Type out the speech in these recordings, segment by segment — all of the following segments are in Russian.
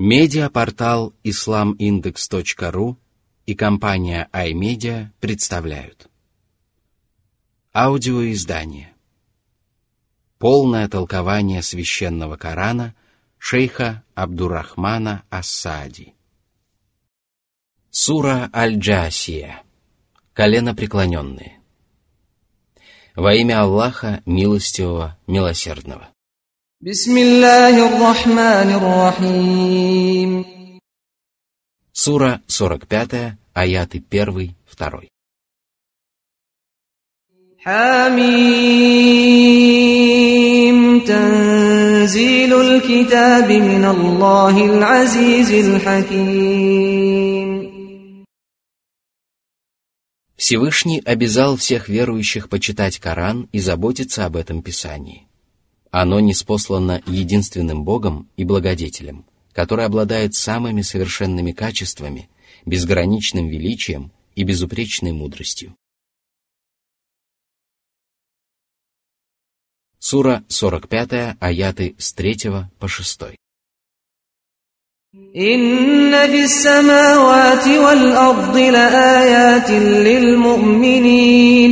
Медиапортал islamindex.ru и компания iMedia представляют. Аудиоиздание. Полное толкование священного Корана шейха Абдурахмана Ассади. Сура Аль-Джасия. Колено преклоненные Во имя Аллаха, милостивого, милосердного. Сура 45, аяты 1, 2. حميم تنزيل الكتاب من الله العزيز الحكيم Всевышний обязал всех верующих почитать Коран и заботиться об этом Писании. Оно неспослано единственным Богом и Благодетелем, который обладает самыми совершенными качествами, безграничным величием и безупречной мудростью. Сура 45, аяты с 3 по 6. إن في السماوات والأرض لآيات للمؤمنين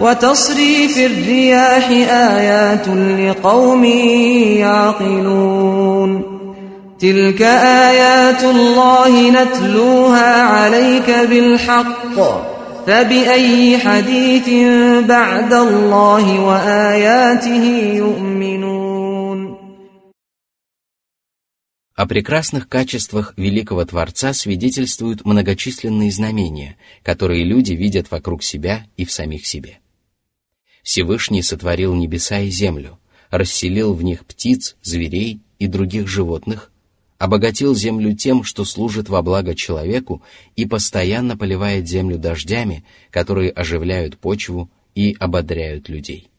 وتصريف الرياح آيات لقوم يعقلون تلك آيات الله نتلوها عليك بالحق فبأي حديث بعد الله وآياته يؤمنون О прекрасных качествах великого Творца свидетельствуют многочисленные знамения, которые люди видят вокруг себя и в самих себе. Всевышний сотворил небеса и землю, расселил в них птиц, зверей и других животных, обогатил землю тем, что служит во благо человеку и постоянно поливает землю дождями, которые оживляют почву и ободряют людей.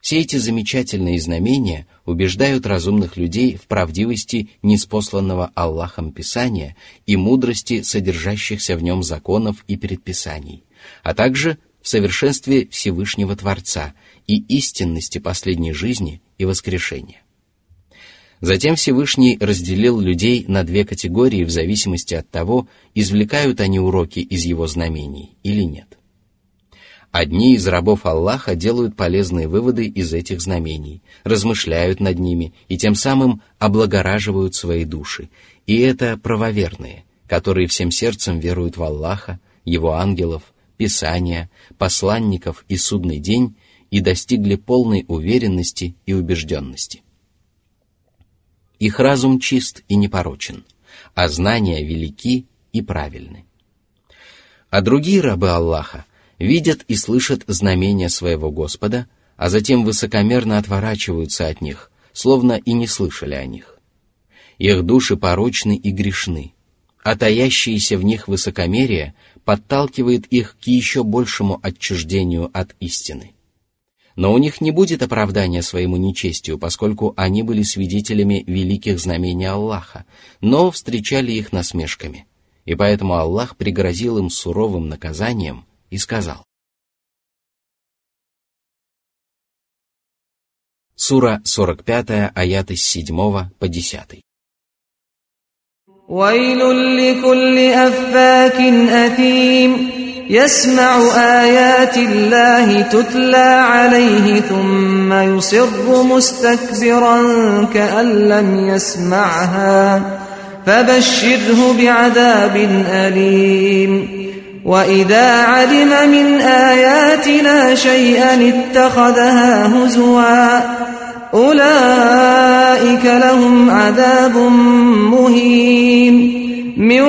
Все эти замечательные знамения убеждают разумных людей в правдивости неспосланного Аллахом Писания и мудрости содержащихся в нем законов и предписаний, а также в совершенстве Всевышнего Творца и истинности последней жизни и воскрешения. Затем Всевышний разделил людей на две категории в зависимости от того, извлекают они уроки из его знамений или нет. Одни из рабов Аллаха делают полезные выводы из этих знамений, размышляют над ними и тем самым облагораживают свои души. И это правоверные, которые всем сердцем веруют в Аллаха, Его ангелов, Писания, посланников и судный день и достигли полной уверенности и убежденности. Их разум чист и непорочен, а знания велики и правильны. А другие рабы Аллаха видят и слышат знамения своего Господа, а затем высокомерно отворачиваются от них, словно и не слышали о них. Их души порочны и грешны, а таящееся в них высокомерие подталкивает их к еще большему отчуждению от истины. Но у них не будет оправдания своему нечестию, поскольку они были свидетелями великих знамений Аллаха, но встречали их насмешками. И поэтому Аллах пригрозил им суровым наказанием и сказал. Сура 45, аяты с 7 по 10. ويل لكل أفاك أثيم. يسمع آيات الله تتلى عليه ثم يصر مستكبرا كأن لم يسمعها. فبشره بعذاب أليم. وإذا علم من آياتنا شيئا اتخذها هزوا أولئك لهم عذاب مهين من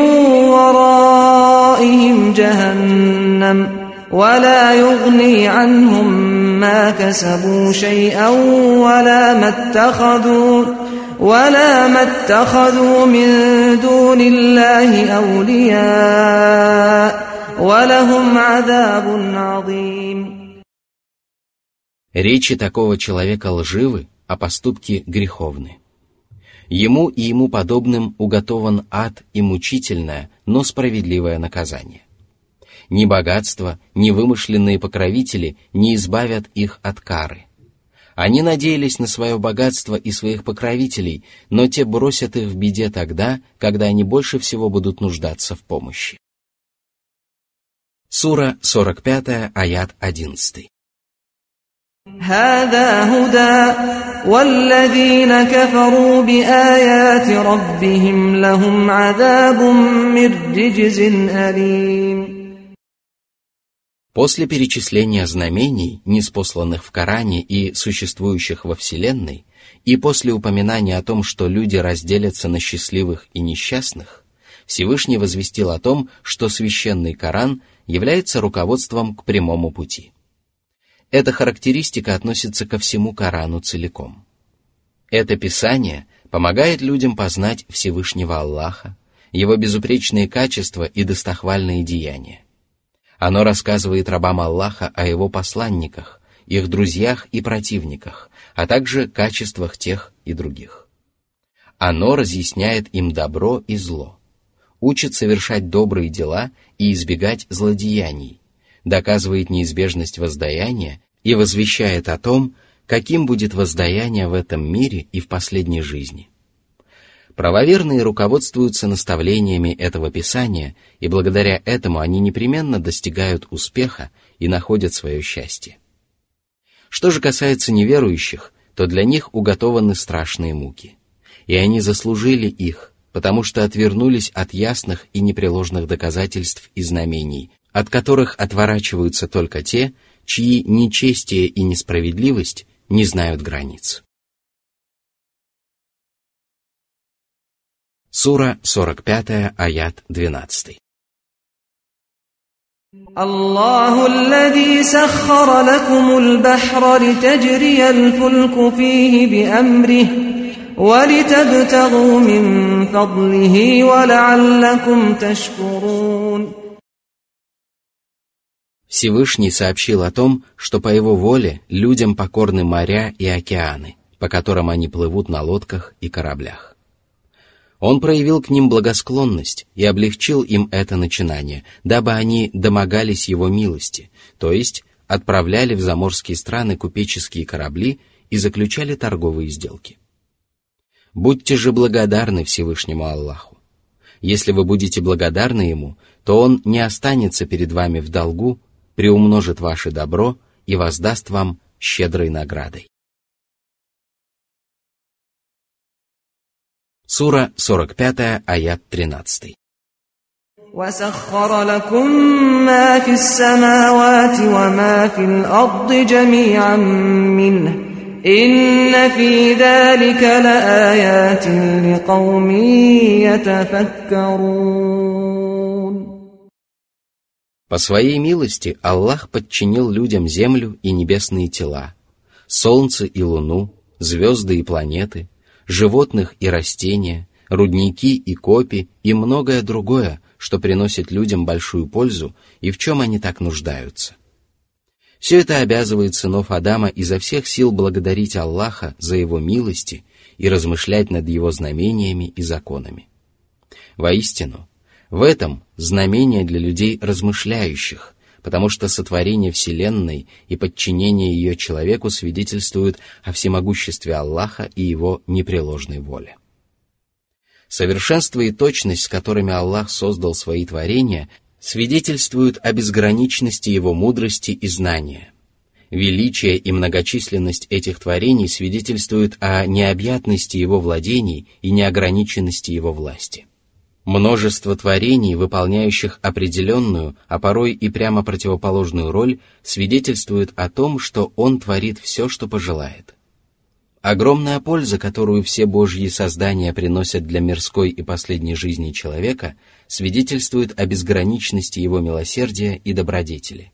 ورائهم جهنم ولا يغني عنهم ما كسبوا شيئا ولا ما اتخذوا ولا ما اتخذوا من دون الله أولياء ولهم عذاب عظيم Речи такого человека лживы, а поступки греховны. Ему и ему подобным уготован ад и мучительное, но справедливое наказание. Ни богатство, ни вымышленные покровители не избавят их от кары. Они надеялись на свое богатство и своих покровителей, но те бросят их в беде тогда, когда они больше всего будут нуждаться в помощи. Сура 45, аят 11. هذا هدى والذين كفروا بآيات ربهم لهم عذاب من رجز أليم После перечисления знамений, неспосланных в Коране и существующих во Вселенной, и после упоминания о том, что люди разделятся на счастливых и несчастных, Всевышний возвестил о том, что священный Коран является руководством к прямому пути. – эта характеристика относится ко всему Корану целиком. Это Писание помогает людям познать Всевышнего Аллаха, его безупречные качества и достохвальные деяния. Оно рассказывает рабам Аллаха о его посланниках, их друзьях и противниках, а также качествах тех и других. Оно разъясняет им добро и зло, учит совершать добрые дела и избегать злодеяний, доказывает неизбежность воздаяния и возвещает о том, каким будет воздаяние в этом мире и в последней жизни – Правоверные руководствуются наставлениями этого Писания, и благодаря этому они непременно достигают успеха и находят свое счастье. Что же касается неверующих, то для них уготованы страшные муки. И они заслужили их, потому что отвернулись от ясных и непреложных доказательств и знамений, от которых отворачиваются только те, чьи нечестие и несправедливость не знают границ. Сура 45, аят 12. الله الذي سخر لكم البحر لتجري الفلك فيه بأمره ولتبتغوا من فضله ولعلكم تشكرون Всевышний сообщил о том, что по его воле людям покорны моря и океаны, по которым они плывут на лодках и кораблях. Он проявил к ним благосклонность и облегчил им это начинание, дабы они домогались его милости, то есть отправляли в заморские страны купеческие корабли и заключали торговые сделки. Будьте же благодарны Всевышнему Аллаху. Если вы будете благодарны Ему, то Он не останется перед вами в долгу, приумножит ваше добро и воздаст вам щедрой наградой. Сура 45, аят 13. وسخر لكم ما في السماوات وما في الأرض جميعا منه إن في ذلك لآيات لقوم يتفكرون по своей милости Аллах подчинил людям землю и небесные тела, солнце и луну, звезды и планеты – животных и растения, рудники и копи и многое другое, что приносит людям большую пользу и в чем они так нуждаются. Все это обязывает сынов Адама изо всех сил благодарить Аллаха за его милости и размышлять над его знамениями и законами. Воистину, в этом знамение для людей размышляющих, потому что сотворение Вселенной и подчинение ее человеку свидетельствуют о всемогуществе Аллаха и его непреложной воле. Совершенство и точность, с которыми Аллах создал свои творения, свидетельствуют о безграничности его мудрости и знания. Величие и многочисленность этих творений свидетельствуют о необъятности его владений и неограниченности его власти – Множество творений, выполняющих определенную, а порой и прямо противоположную роль, свидетельствует о том, что Он творит все, что пожелает. Огромная польза, которую все Божьи создания приносят для мирской и последней жизни человека, свидетельствует о безграничности его милосердия и добродетели.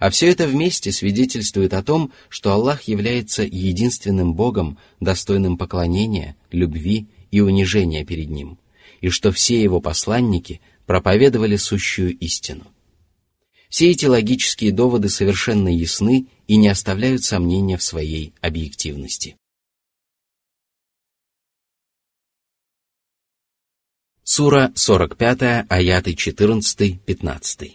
А все это вместе свидетельствует о том, что Аллах является единственным Богом, достойным поклонения, любви и унижения перед Ним, и что все Его посланники проповедовали сущую истину. Все эти логические доводы совершенно ясны и не оставляют сомнения в своей объективности. Сура 45, аяты 14-15.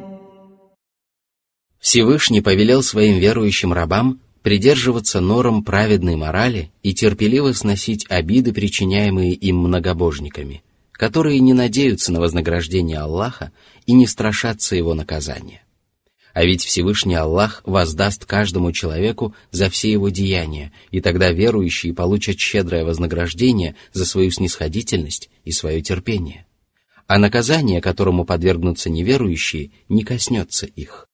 Всевышний повелел своим верующим рабам придерживаться норм праведной морали и терпеливо сносить обиды, причиняемые им многобожниками, которые не надеются на вознаграждение Аллаха и не страшатся его наказания. А ведь Всевышний Аллах воздаст каждому человеку за все его деяния, и тогда верующие получат щедрое вознаграждение за свою снисходительность и свое терпение. А наказание, которому подвергнутся неверующие, не коснется их.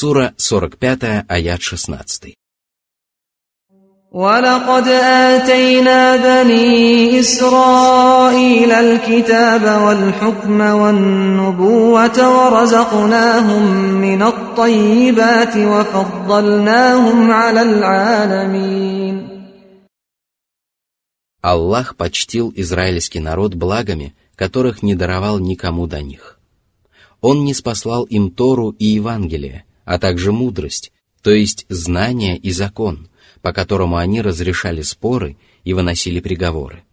Сура 45, аят 16. ولقد آتينا بني إسرائيل الكتاب والحكم والنبوة ورزقناهم من الطيبات وفضلناهم على العالمين Аллах почтил израильский народ благами, которых не даровал никому до них. Он не спаслал им Тору и Евангелие, а также мудрость, то есть знание и закон, по которому они разрешали споры и выносили приговоры.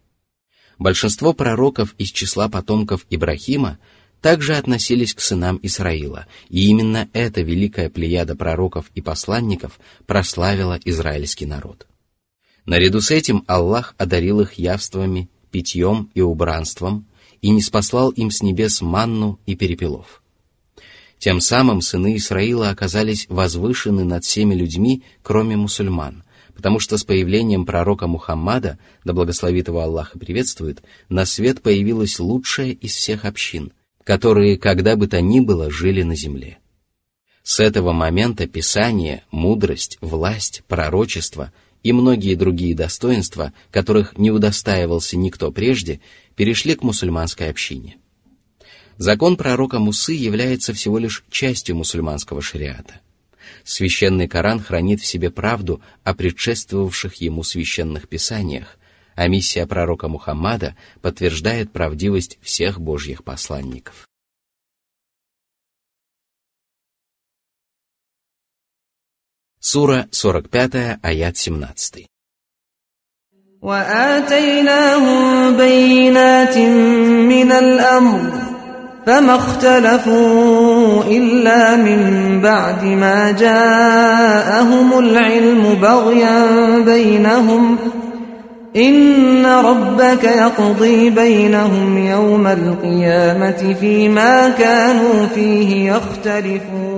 Большинство пророков из числа потомков Ибрахима также относились к сынам Исраила, и именно эта великая плеяда пророков и посланников прославила израильский народ. Наряду с этим Аллах одарил их явствами, питьем и убранством, и не спаслал им с небес манну и перепелов. Тем самым сыны Исраила оказались возвышены над всеми людьми, кроме мусульман, потому что с появлением пророка Мухаммада, да благословит его Аллах приветствует, на свет появилась лучшая из всех общин, которые, когда бы то ни было, жили на земле. С этого момента Писание, мудрость, власть, пророчество и многие другие достоинства, которых не удостаивался никто прежде, перешли к мусульманской общине. Закон пророка Мусы является всего лишь частью мусульманского шариата. Священный Коран хранит в себе правду о предшествовавших ему священных писаниях, а миссия пророка Мухаммада подтверждает правдивость всех божьих посланников. Сура 45, аят 17. وآتيناهم بينات من الأمر فما اختلفوا إلا من بعد ما جاءهم العلم بغيا بينهم إن ربك يقضي بينهم يوم القيامة فيما كانوا فيه يختلفون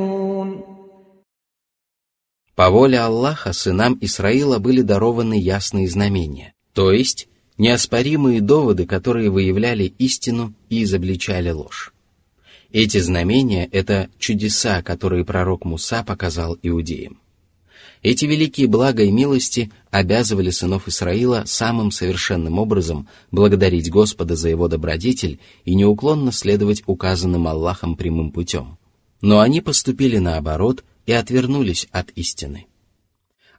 По воле Аллаха сынам Исраила были дарованы ясные знамения, то есть неоспоримые доводы, которые выявляли истину и изобличали ложь. Эти знамения — это чудеса, которые пророк Муса показал иудеям. Эти великие блага и милости обязывали сынов Исраила самым совершенным образом благодарить Господа за его добродетель и неуклонно следовать указанным Аллахом прямым путем. Но они поступили наоборот и отвернулись от истины.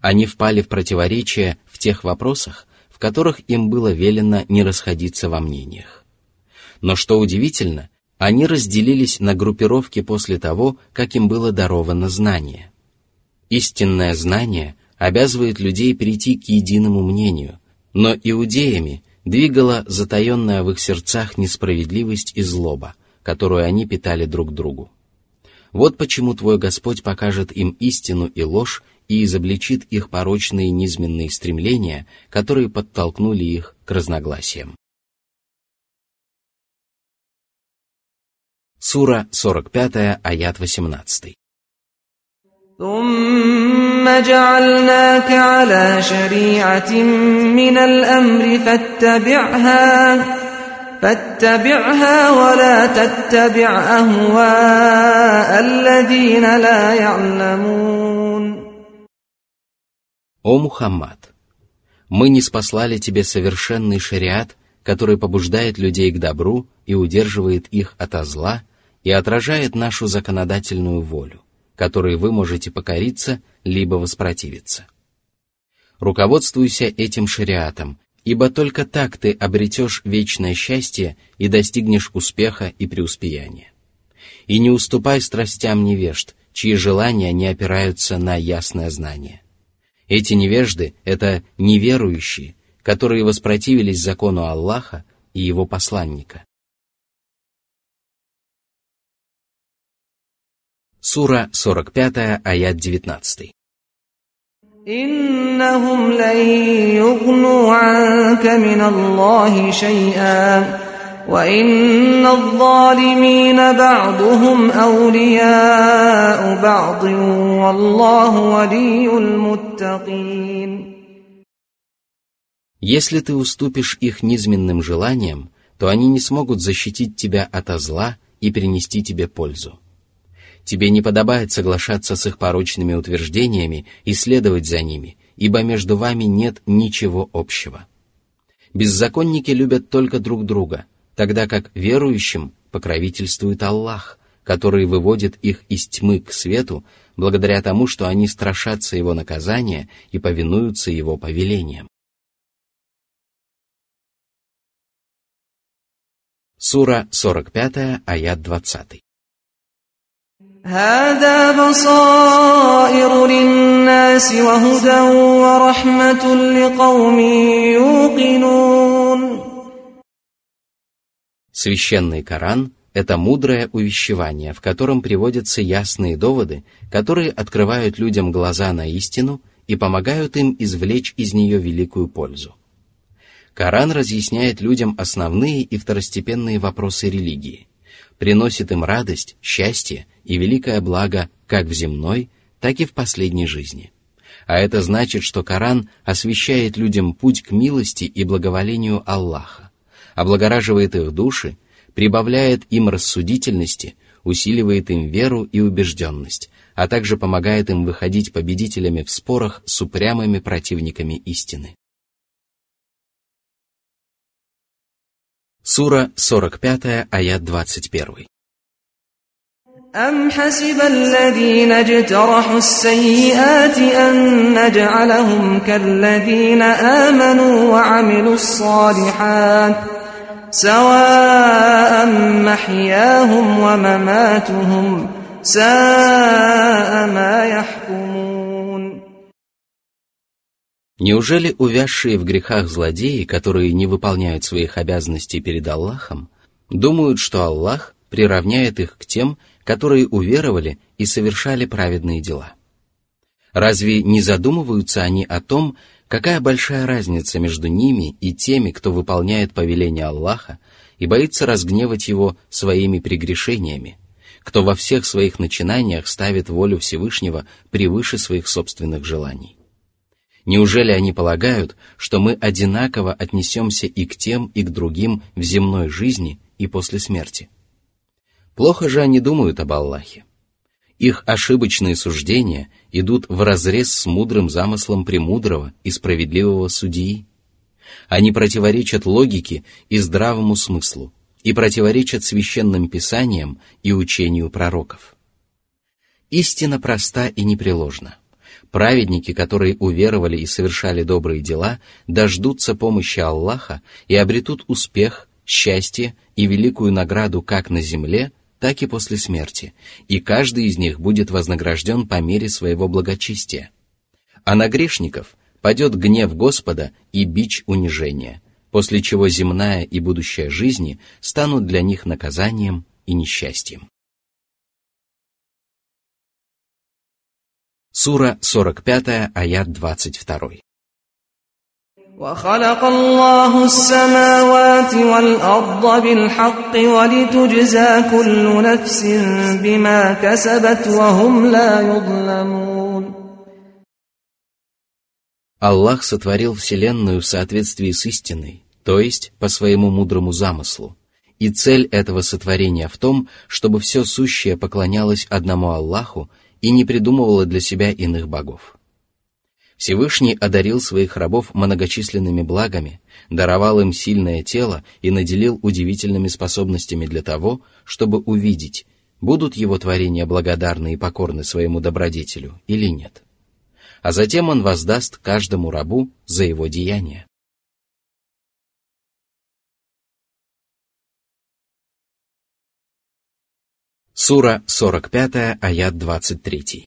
Они впали в противоречие в тех вопросах, которых им было велено не расходиться во мнениях. Но что удивительно, они разделились на группировки после того, как им было даровано знание. Истинное знание обязывает людей перейти к единому мнению, но иудеями двигала затаенная в их сердцах несправедливость и злоба, которую они питали друг другу. Вот почему твой Господь покажет им истину и ложь и изобличит их порочные низменные стремления, которые подтолкнули их к разногласиям. Сура 45, аят 18. ثم جعلناك على شريعة من الأمر فاتبعها فاتبعها ولا تتبع أهواء الذين لا يعلمون О Мухаммад! Мы не спаслали тебе совершенный шариат, который побуждает людей к добру и удерживает их от зла и отражает нашу законодательную волю которой вы можете покориться либо воспротивиться. Руководствуйся этим шариатом, ибо только так ты обретешь вечное счастье и достигнешь успеха и преуспеяния. И не уступай страстям невежд, чьи желания не опираются на ясное знание. Эти невежды — это неверующие, которые воспротивились закону Аллаха и его посланника. Сура 45, аят 19. إنهم لن يغنوا عنك من الله شيئا وإن الظالمين بعضهم أولياء بعض والله ولي المتقين Если ты уступишь их низменным желаниям, то они не смогут защитить тебя от зла и принести тебе пользу. Тебе не подобает соглашаться с их порочными утверждениями и следовать за ними, ибо между вами нет ничего общего. Беззаконники любят только друг друга, тогда как верующим покровительствует Аллах, который выводит их из тьмы к свету, благодаря тому, что они страшатся Его наказания и повинуются Его повелениям. Сура 45, аят 20. هذا بصائر للناس وهدى ورحمة لقوم يوقنون Священный Коран – это мудрое увещевание, в котором приводятся ясные доводы, которые открывают людям глаза на истину и помогают им извлечь из нее великую пользу. Коран разъясняет людям основные и второстепенные вопросы религии, приносит им радость, счастье и великое благо как в земной, так и в последней жизни. А это значит, что Коран освещает людям путь к милости и благоволению Аллаха, облагораживает их души, прибавляет им рассудительности, усиливает им веру и убежденность, а также помогает им выходить победителями в спорах с упрямыми противниками истины. Сура 45, аят 21. أم حسب الذين اجترحوا السيئات أن نجعلهم كالذين آمنوا وعملوا الصالحات سواء محياهم ومماتهم ساء ما يحكمون Неужели увязшие в грехах злодеи, которые не выполняют своих обязанностей перед Аллахом, думают, что Аллах приравняет их к тем, которые уверовали и совершали праведные дела. Разве не задумываются они о том, какая большая разница между ними и теми, кто выполняет повеление Аллаха и боится разгневать его своими прегрешениями, кто во всех своих начинаниях ставит волю Всевышнего превыше своих собственных желаний? Неужели они полагают, что мы одинаково отнесемся и к тем, и к другим в земной жизни и после смерти? Плохо же они думают об Аллахе. Их ошибочные суждения идут вразрез с мудрым замыслом премудрого и справедливого судьи. Они противоречат логике и здравому смыслу, и противоречат священным писаниям и учению пророков. Истина проста и непреложна. Праведники, которые уверовали и совершали добрые дела, дождутся помощи Аллаха и обретут успех, счастье и великую награду как на земле, так и после смерти, и каждый из них будет вознагражден по мере своего благочестия. А на грешников падет гнев Господа и бич унижения, после чего земная и будущая жизни станут для них наказанием и несчастьем. Сура 45, аят 22. وخلق الله السماوات والأرض بالحق ولتجزى كل نفس بما كسبت وهم لا يظلمون Аллах сотворил Вселенную в соответствии с истиной, то есть по своему мудрому замыслу. И цель этого сотворения в том, чтобы все сущее поклонялось одному Аллаху и не придумывало для себя иных богов. Всевышний одарил своих рабов многочисленными благами, даровал им сильное тело и наделил удивительными способностями для того, чтобы увидеть, будут его творения благодарны и покорны своему добродетелю или нет а затем он воздаст каждому рабу за его деяния. Сура 45, аят 23.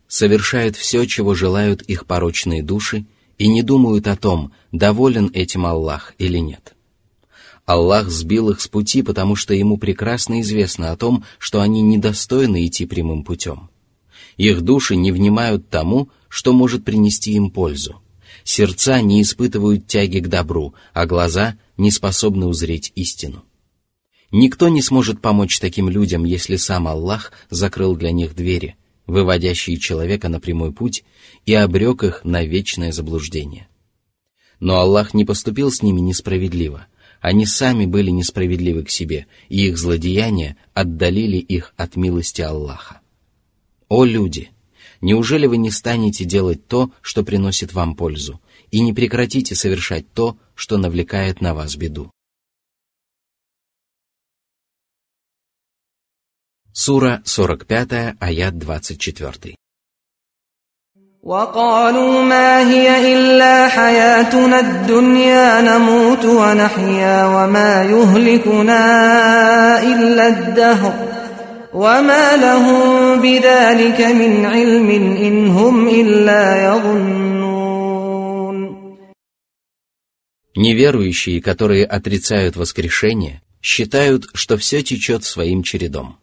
совершают все, чего желают их порочные души, и не думают о том, доволен этим Аллах или нет. Аллах сбил их с пути, потому что ему прекрасно известно о том, что они недостойны идти прямым путем. Их души не внимают тому, что может принести им пользу. Сердца не испытывают тяги к добру, а глаза не способны узреть истину. Никто не сможет помочь таким людям, если сам Аллах закрыл для них двери, выводящие человека на прямой путь, и обрек их на вечное заблуждение. Но Аллах не поступил с ними несправедливо. Они сами были несправедливы к себе, и их злодеяния отдалили их от милости Аллаха. «О люди! Неужели вы не станете делать то, что приносит вам пользу, и не прекратите совершать то, что навлекает на вас беду?» Сура 45, аят 24. وقالوا ما هي إلا حياتنا الدنيا نموت ونحيا وما يهلكنا إلا الدهر وما لهم بذلك من علم إن هم إلا يظنون Неверующие, которые отрицают воскрешение, считают, что все течет своим чередом.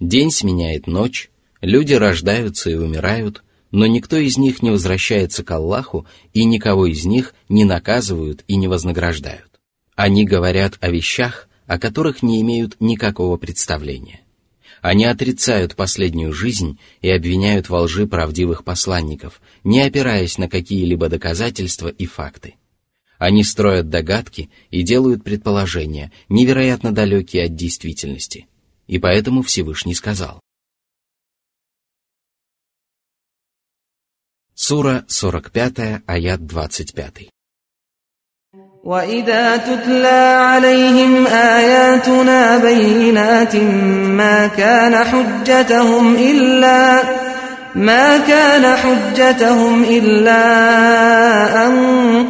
День сменяет ночь, люди рождаются и умирают, но никто из них не возвращается к Аллаху и никого из них не наказывают и не вознаграждают. Они говорят о вещах, о которых не имеют никакого представления. Они отрицают последнюю жизнь и обвиняют во лжи правдивых посланников, не опираясь на какие-либо доказательства и факты. Они строят догадки и делают предположения, невероятно далекие от действительности. И поэтому Всевышний сказал. Сура 45, аят 25. وإذا تتلى عليهم آياتنا بينات ما كان حجتهم إلا ما كان حجتهم إلا أن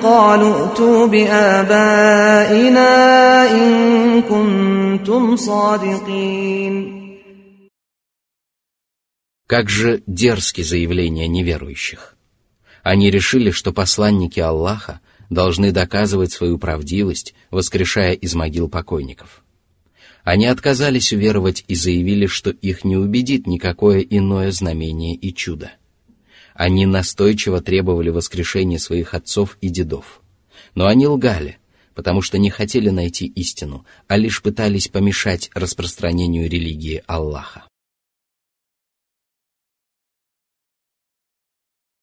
قالوا ائتوا بآبائنا إن كنتم صادقين Как же дерзки заявления неверующих. Они решили, что посланники Аллаха должны доказывать свою правдивость, воскрешая из могил покойников. они отказались уверовать и заявили, что их не убедит никакое иное знамение и чудо. Они настойчиво требовали воскрешения своих отцов и дедов. Но они лгали, потому что не хотели найти истину, а лишь пытались помешать распространению религии Аллаха.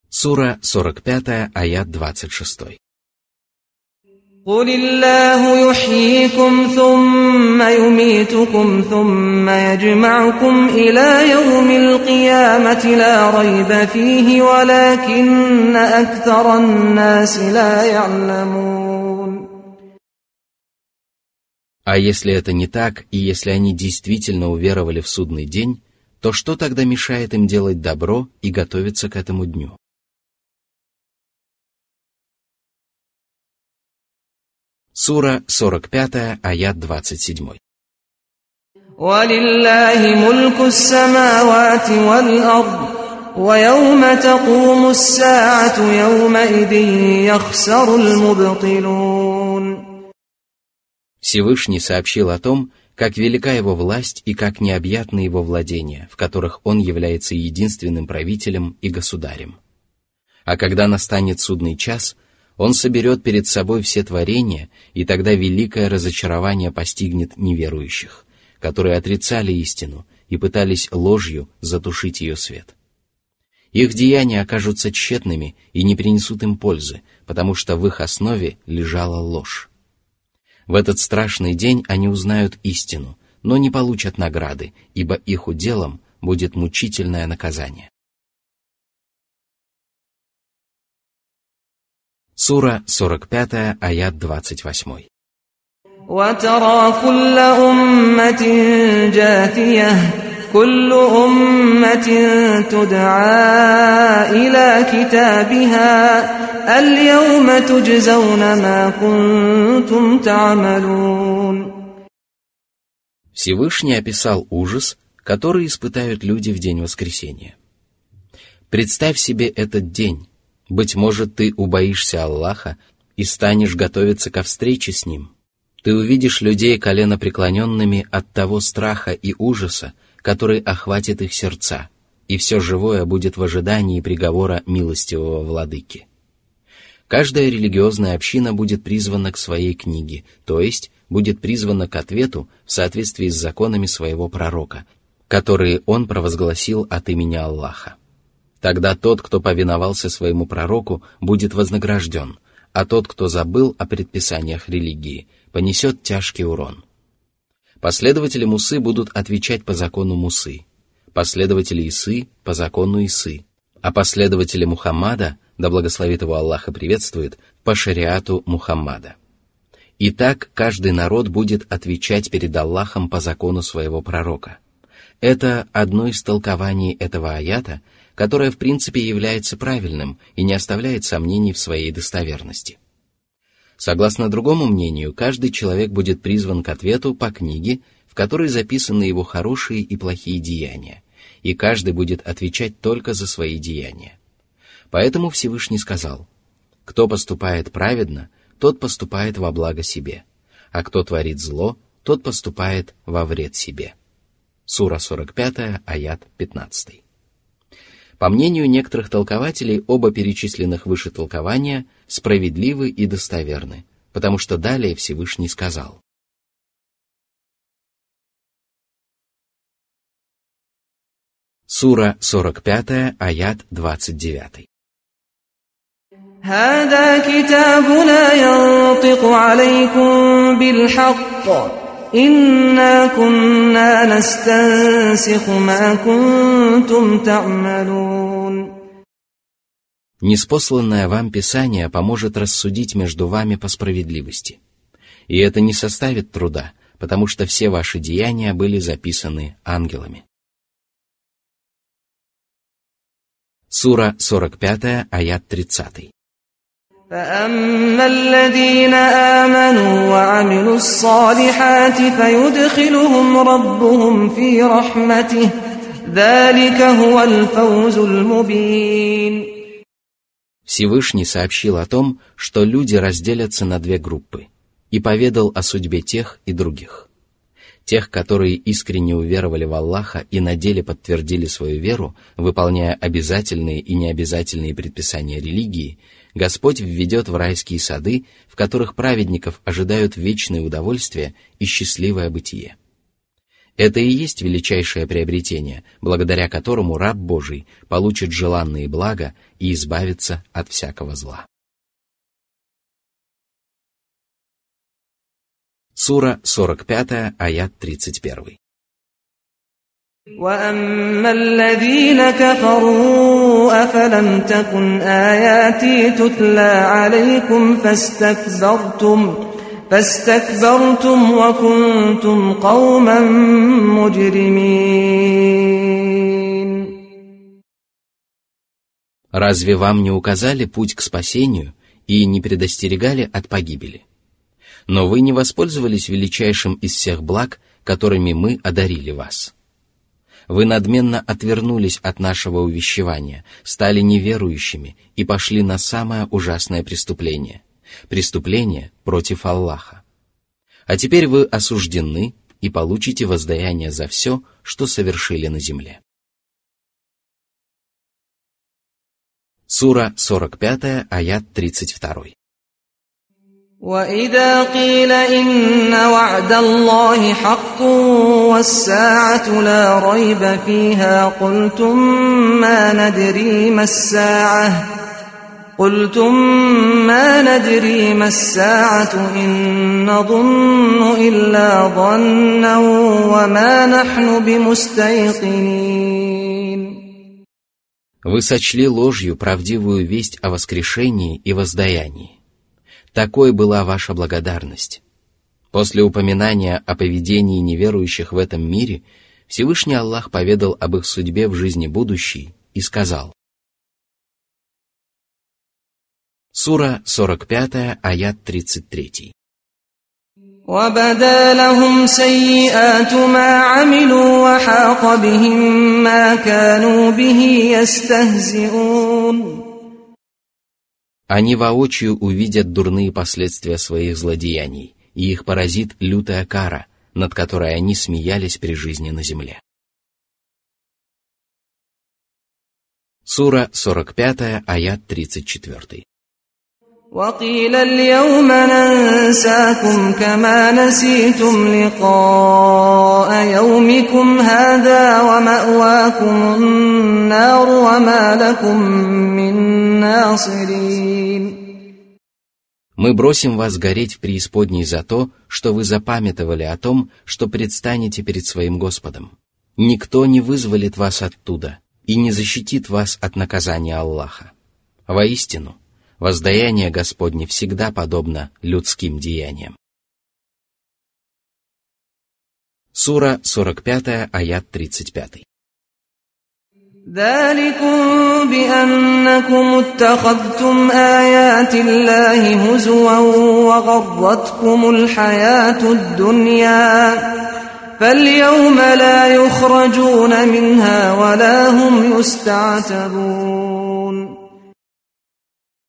Сура 45, аят 26. قل الله يحييكم ثم يميتكم ثم يجمعكم إلى يوم القيامة لا ريب فيه ولكن أكثر الناس لا يعلمون А если это не так, и если они действительно уверовали в судный день, то что тогда мешает им делать добро и готовиться к этому дню? Сура 45, аят 27. ولله ملك السماوات والأرض ويوم تقوم الساعة يومئذ يخسر المبطلون Всевышний сообщил о том, как велика его власть и как необъятны его владения, в которых он является единственным правителем и государем. А когда настанет судный час, он соберет перед собой все творения, и тогда великое разочарование постигнет неверующих, которые отрицали истину и пытались ложью затушить ее свет. Их деяния окажутся тщетными и не принесут им пользы, потому что в их основе лежала ложь. В этот страшный день они узнают истину, но не получат награды, ибо их уделом будет мучительное наказание. Сура 45, аят 28. وترى كل أمة جاثية كل أمة تدعى إلى كتابها اليوم تجزون ما كنتم تعملون Всевышний описал ужас, который испытают люди в день воскресения. Представь себе этот день. быть может, ты убоишься Аллаха и станешь готовиться ко встрече с Ним. Ты увидишь людей коленопреклоненными от того страха и ужаса, который охватит их сердца, и все живое будет в ожидании приговора милостивого владыки. Каждая религиозная община будет призвана к своей книге, то есть будет призвана к ответу в соответствии с законами своего пророка, которые он провозгласил от имени Аллаха. Тогда тот, кто повиновался своему пророку, будет вознагражден, а тот, кто забыл о предписаниях религии, понесет тяжкий урон. Последователи Мусы будут отвечать по закону Мусы, последователи Исы по закону Исы, а последователи Мухаммада да благословит его Аллах и приветствует, по шариату Мухаммада. И так каждый народ будет отвечать перед Аллахом по закону своего пророка. Это одно из толкований этого аята, которое в принципе является правильным и не оставляет сомнений в своей достоверности. Согласно другому мнению, каждый человек будет призван к ответу по книге, в которой записаны его хорошие и плохие деяния, и каждый будет отвечать только за свои деяния. Поэтому Всевышний сказал, «Кто поступает праведно, тот поступает во благо себе, а кто творит зло, тот поступает во вред себе». Сура 45, аят 15. По мнению некоторых толкователей, оба перечисленных выше толкования справедливы и достоверны, потому что далее Всевышний сказал. Сура 45, аят 29. هذا كتابنا ينطق عليكم بالحق إنا كنا نستنسخ ما كنتم تعملون Неспосланное вам Писание поможет рассудить между вами по справедливости. И это не составит труда, потому что все ваши деяния были записаны ангелами. Сура 45, аят 30. فأما الذين آمنوا وعملوا الصالحات فيدخلهم ربهم في رحمته ذلك هو الفوز المبين Всевышний сообщил о том, что люди разделятся на две группы, и поведал о судьбе тех и других. Тех, которые искренне уверовали в Аллаха и на деле подтвердили свою веру, выполняя обязательные и необязательные предписания религии – Господь введет в райские сады, в которых праведников ожидают вечные удовольствия и счастливое бытие. Это и есть величайшее приобретение, благодаря которому раб Божий получит желанные блага и избавится от всякого зла. Сура 45, аят 31. وأما الذين كفروا أفلم تكن آياتي تتلى عليكم فاستكبرتم فاستكبرتم وكنتم قوما مجرمين Разве вам не указали путь к спасению и не предостерегали от погибели? Но вы не воспользовались величайшим из всех благ, которыми мы одарили вас. Вы надменно отвернулись от нашего увещевания, стали неверующими и пошли на самое ужасное преступление – преступление против Аллаха. А теперь вы осуждены и получите воздаяние за все, что совершили на земле. Сура 45, аят 32. وإذا قيل إن وعد الله حق والساعة لا ريب فيها قلتم ما ندري ما الساعة قلتم ما ندري ما الساعة إن نظن إلا ظنا وما نحن بمستيقنين Вы сочли ложью правдивую весть о воскрешении и воздаянии. Такой была ваша благодарность. После упоминания о поведении неверующих в этом мире Всевышний Аллах поведал об их судьбе в жизни будущей и сказал. Сура 45, аят 33. وبدا لهم سيئات ما عملوا وحاق بهم ما كانوا به يستهزئون они воочию увидят дурные последствия своих злодеяний, и их поразит лютая кара, над которой они смеялись при жизни на земле. Сура 45, аят 34. وقيل اليوم ننساكم كما نسيتم لقاء يومكم هذا ومأواكم النار وما لكم من ناصرين Мы бросим вас гореть в преисподней за то, что вы запамятовали о том, что предстанете перед своим Господом. Никто не вызволит вас оттуда и не защитит вас от наказания Аллаха. Воистину – воздаяние Господне всегда подобно людским деяниям. Сура 45, аят 35. ذلكم بأنكم اتخذتم آيات الله هزوا وغرتكم الحياة الدنيا فاليوم لا يخرجون منها ولا هم يستعتبون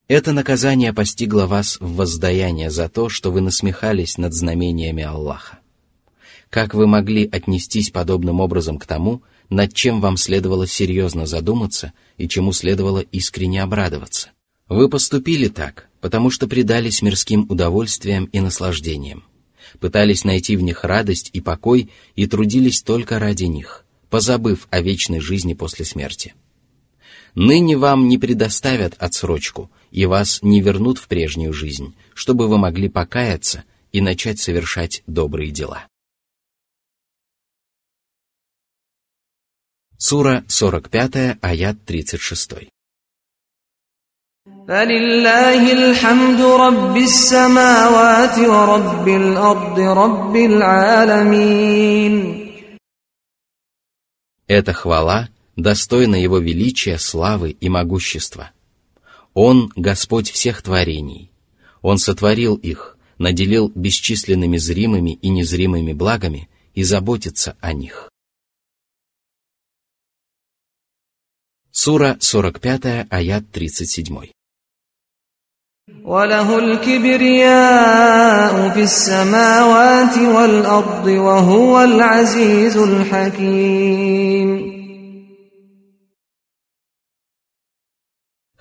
это наказание постигло вас в воздаяние за то, что вы насмехались над знамениями Аллаха. Как вы могли отнестись подобным образом к тому, над чем вам следовало серьезно задуматься и чему следовало искренне обрадоваться? Вы поступили так, потому что предались мирским удовольствиям и наслаждениям, пытались найти в них радость и покой и трудились только ради них, позабыв о вечной жизни после смерти. Ныне вам не предоставят отсрочку, и вас не вернут в прежнюю жизнь, чтобы вы могли покаяться и начать совершать добрые дела. Сура 45, аят 36. فلله الحمد رب السماوات ورب الأرض رب العالمين Эта хвала достойна Его величия, славы и могущества – он – Господь всех творений. Он сотворил их, наделил бесчисленными зримыми и незримыми благами и заботится о них. Сура 45, аят 37. وله الكبرياء في السماوات والأرض وهو العزيز الحكيم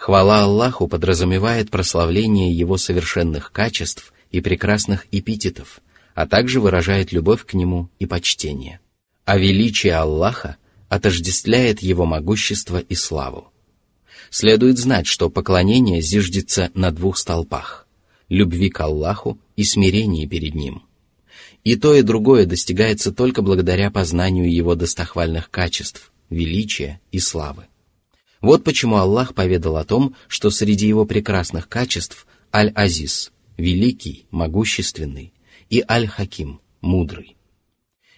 Хвала Аллаху подразумевает прославление Его совершенных качеств и прекрасных эпитетов, а также выражает любовь к Нему и почтение. А величие Аллаха отождествляет Его могущество и славу. Следует знать, что поклонение зиждется на двух столпах – любви к Аллаху и смирении перед Ним. И то, и другое достигается только благодаря познанию Его достохвальных качеств, величия и славы. Вот почему Аллах поведал о том, что среди его прекрасных качеств Аль-Азиз – великий, могущественный, и Аль-Хаким – мудрый.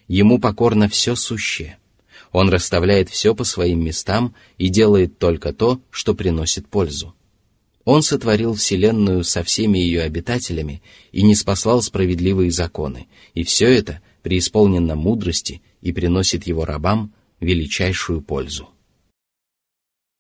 Ему покорно все сущее. Он расставляет все по своим местам и делает только то, что приносит пользу. Он сотворил Вселенную со всеми ее обитателями и не спаслал справедливые законы, и все это преисполнено мудрости и приносит его рабам величайшую пользу.